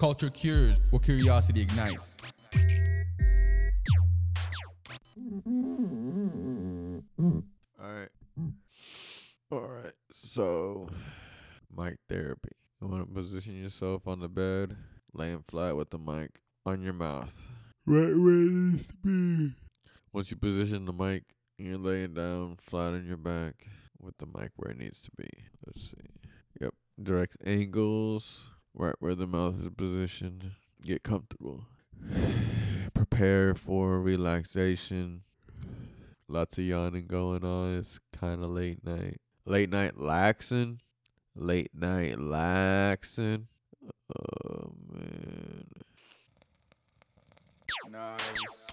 Culture cures what curiosity ignites. Alright. Alright. So mic therapy. You wanna position yourself on the bed, laying flat with the mic on your mouth. Right where it needs to be. Once you position the mic, you're laying down flat on your back with the mic where it needs to be. Let's see. Yep. Direct angles, right where the mouth is positioned. Get comfortable. Prepare for relaxation. Lots of yawning going on. It's kind of late night. Late night laxing. Late night laxing. Oh man. Nice.